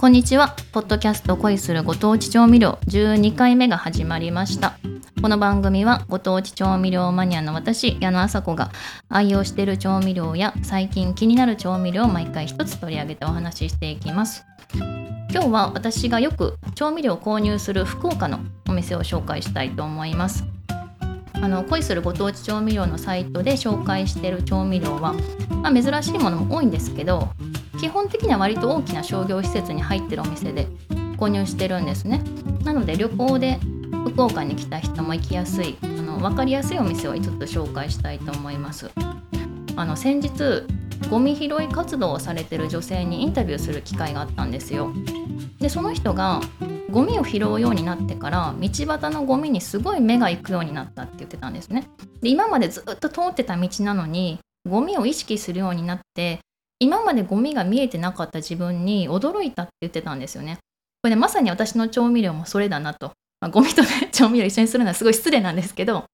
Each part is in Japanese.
こんにちは。ポッドキャスト恋するご当地調味料12回目が始まりました。この番組はご当地調味料マニアの私、矢野麻子が愛用している調味料や最近気になる調味料を毎回一つ取り上げてお話ししていきます。今日は私がよく調味料を購入する福岡のお店を紹介したいと思います。あの恋するご当地調味料のサイトで紹介している調味料は、まあ、珍しいものも多いんですけど基本的には割と大きな商業施設に入ってるお店で購入してるんですね。なので旅行で福岡に来た人も行きやすいあの分かりやすいお店を5つ紹介したいと思います。あの先日ゴミ拾い活動をされてる女性にインタビューする機会があったんですよ。でその人がゴミを拾うようになってから道端のゴミにすごい目が行くようになったって言ってたんですね。で今までずっと通ってた道なのにゴミを意識するようになって今までゴミが見えてなかった自分に驚いたって言ってたんですよねこれねまさに私の調味料もそれだなと、まあ、ゴミとね調味料一緒にするのはすごい失礼なんですけど、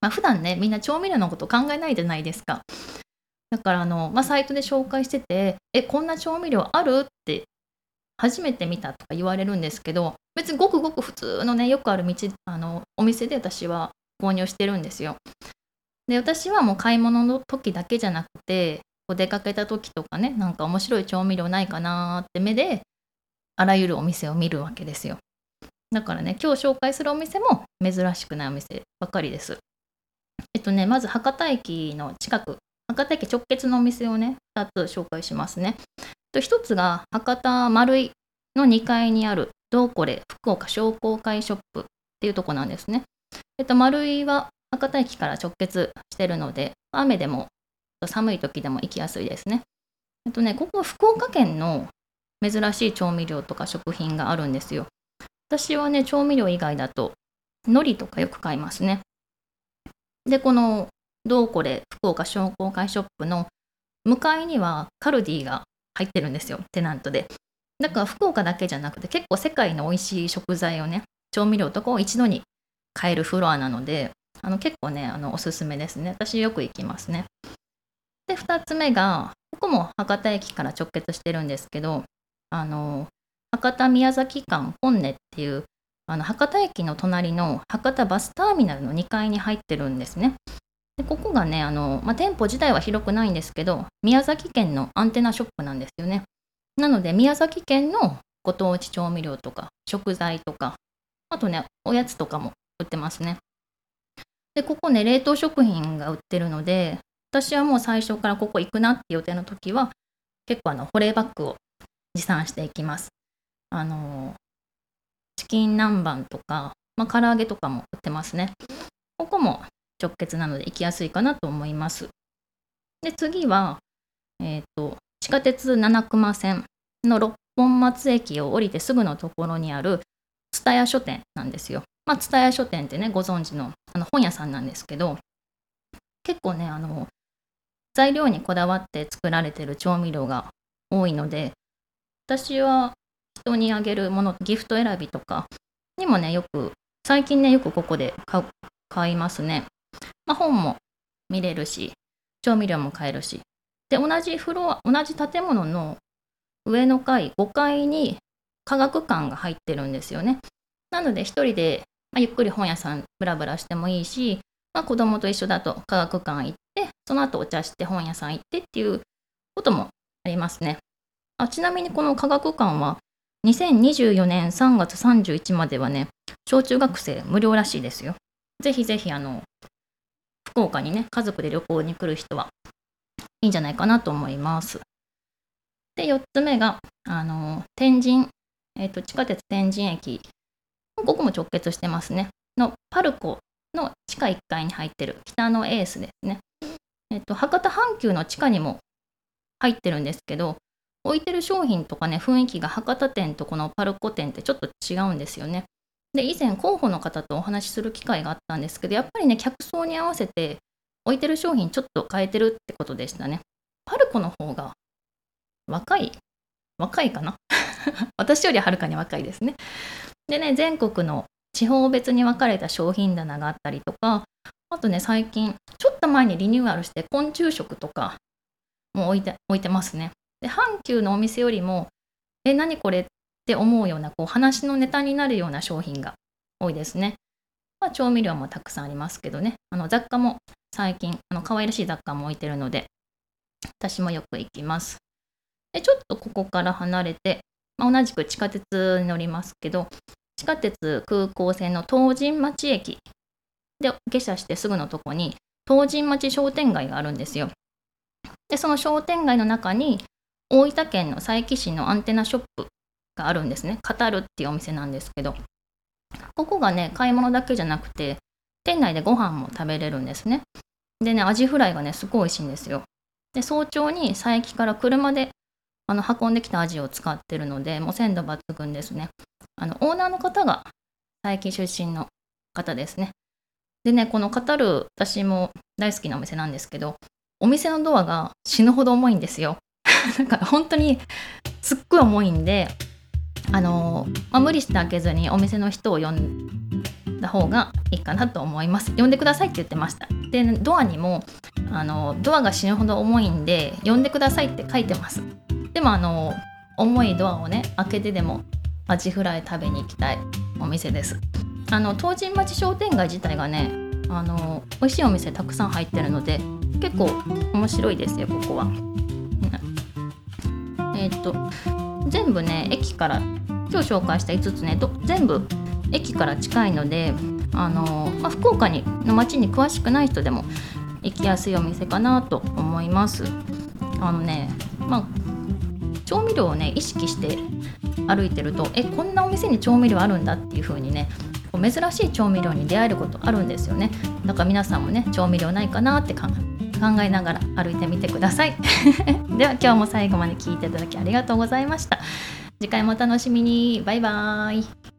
まあ、普段ねみんな調味料のこと考えないじゃないですかだからあの、まあ、サイトで紹介してて「えこんな調味料ある?」って初めて見たとか言われるんですけど別にごくごく普通のねよくある道あのお店で私は購入してるんですよ。で私はもう買い物の時だけじゃなくてこう出かけた時とかねなんか面白い調味料ないかなって目であらゆるお店を見るわけですよ。だからね今日紹介するお店も珍しくないお店ばかりです。えっとねまず博多駅の近く博多駅直結のお店をね2つ紹介しますね。と1つが博多丸井の2階にあるどうこれ福岡商工会ショップっていうとこなんですね。えっと、丸井は博多駅から直結してるので、雨でも寒い時でも行きやすいですね。えっとね、ここ福岡県の珍しい調味料とか食品があるんですよ。私はね、調味料以外だと、海苔とかよく買いますね。で、このどうこれ福岡商工会ショップの向かいにはカルディが入ってるんですよ、テナントで。だから福岡だけじゃなくて結構世界の美味しい食材をね調味料とかを一度に買えるフロアなのであの結構ねあのおすすめですね私よく行きますねで2つ目がここも博多駅から直結してるんですけどあの博多宮崎間本音っていうあの博多駅の隣の博多バスターミナルの2階に入ってるんですね。でここがねあの、まあ、店舗自体は広くないんですけど宮崎県のアンテナショップなんですよね。なので宮崎県のご当地調味料とか食材とかあとねおやつとかも売ってますね。でここね冷凍食品が売ってるので私はもう最初からここ行くなって予定の時は結構あの保冷バッグを持参していきます。あのチキン南蛮とか、まあ、唐揚げとかも売ってますね。ここも直結なので行きやすいかなと思います。で次はえっ、ー、と地下鉄七熊線の六本松駅を降りてすぐのところにある蔦屋書店なんですよ。まあ、蔦屋書店ってね、ご存知のあの本屋さんなんですけど、結構ね、あの、材料にこだわって作られてる調味料が多いので、私は人にあげるもの、ギフト選びとかにもね、よく、最近ね、よくここで買いますね。まあ、本も見れるし、調味料も買えるし、で、同じフロア、同じ建物の上の階、5階に科学館が入ってるんですよね。なので、1人で、まあ、ゆっくり本屋さんブラブラしてもいいし、まあ、子供と一緒だと科学館行って、その後お茶して本屋さん行ってっていうこともありますね。あちなみにこの科学館は2024年3月31まではね、小中学生無料らしいですよ。ぜひぜひ、あの、福岡にね、家族で旅行に来る人はいいんじゃないかなと思います。で、4つ目が、あの、天神、えっ、ー、と、地下鉄天神駅、ここも直結してますね。のパルコの地下1階に入ってる北のエースですね。えっ、と、博多阪急の地下にも入ってるんですけど、置いてる商品とかね、雰囲気が博多店とこのパルコ店ってちょっと違うんですよね。で、以前候補の方とお話しする機会があったんですけど、やっぱりね、客層に合わせて置いてる商品ちょっと変えてるってことでしたね。パルコの方が若い若いかな？私よりはるかに若いですね。でね、全国の地方別に分かれた商品棚があったりとか、とね、最近、ちょっと前にリニューアルして昆虫食とかも置いて置いてますね。で、阪急のお店よりもえ何これって思うようなこう話のネタになるような商品が多いですね。まあ、調味料もたくさんありますけどねあの雑貨も最近あの可愛らしい雑貨も置いてるので私もよく行きます。でちょっとここから離れて、まあ、同じく地下鉄に乗りますけど地下鉄空港線の東神町駅で下車してすぐのとこに東神町商店街があるんですよ。でその商店街の中に大分県の佐伯市のアンテナショップがあるんですね。語るっていうお店なんですけどここがね買い物だけじゃなくて店内でご飯も食べれるんですね。でねアジフライがねすごい美味しいんですよ。で早朝に佐伯から車であの運んできたアジを使ってるのでもう鮮度抜群ですね。あのオーナーの方が佐伯出身の方ですね。でねこの語る私も大好きなお店なんですけどお店のドアが死ぬほど重いんですよ。なんか本当にすっごい重いんであのまあ、無理して開けずにお店の人を呼んだ方がいいかなと思います。呼んでくださいって言ってました。で、ドアにもあのドアが死ぬほど重いんで呼んでくださいって書いてます。でもあの重いドアをね開けてでもアジフライ食べに行きたいお店です。あの東神町商店街自体がねあの美味しいお店たくさん入ってるので結構面白いですよここは。えっ、と全部ね駅から今日紹介した5つねど全部駅から近いのであの、まあ、福岡にの街に詳しくない人でも行きやすいお店かなと思いますあのねまあ調味料をね意識して歩いてるとえこんなお店に調味料あるんだっていう風にね珍しい調味料に出会えることあるんですよね。だから皆さんもね調味料ないかなって考えながら歩いてみてください。では今日も最後まで聞いていただきありがとうございました。次回もお楽しみに。バイバーイ。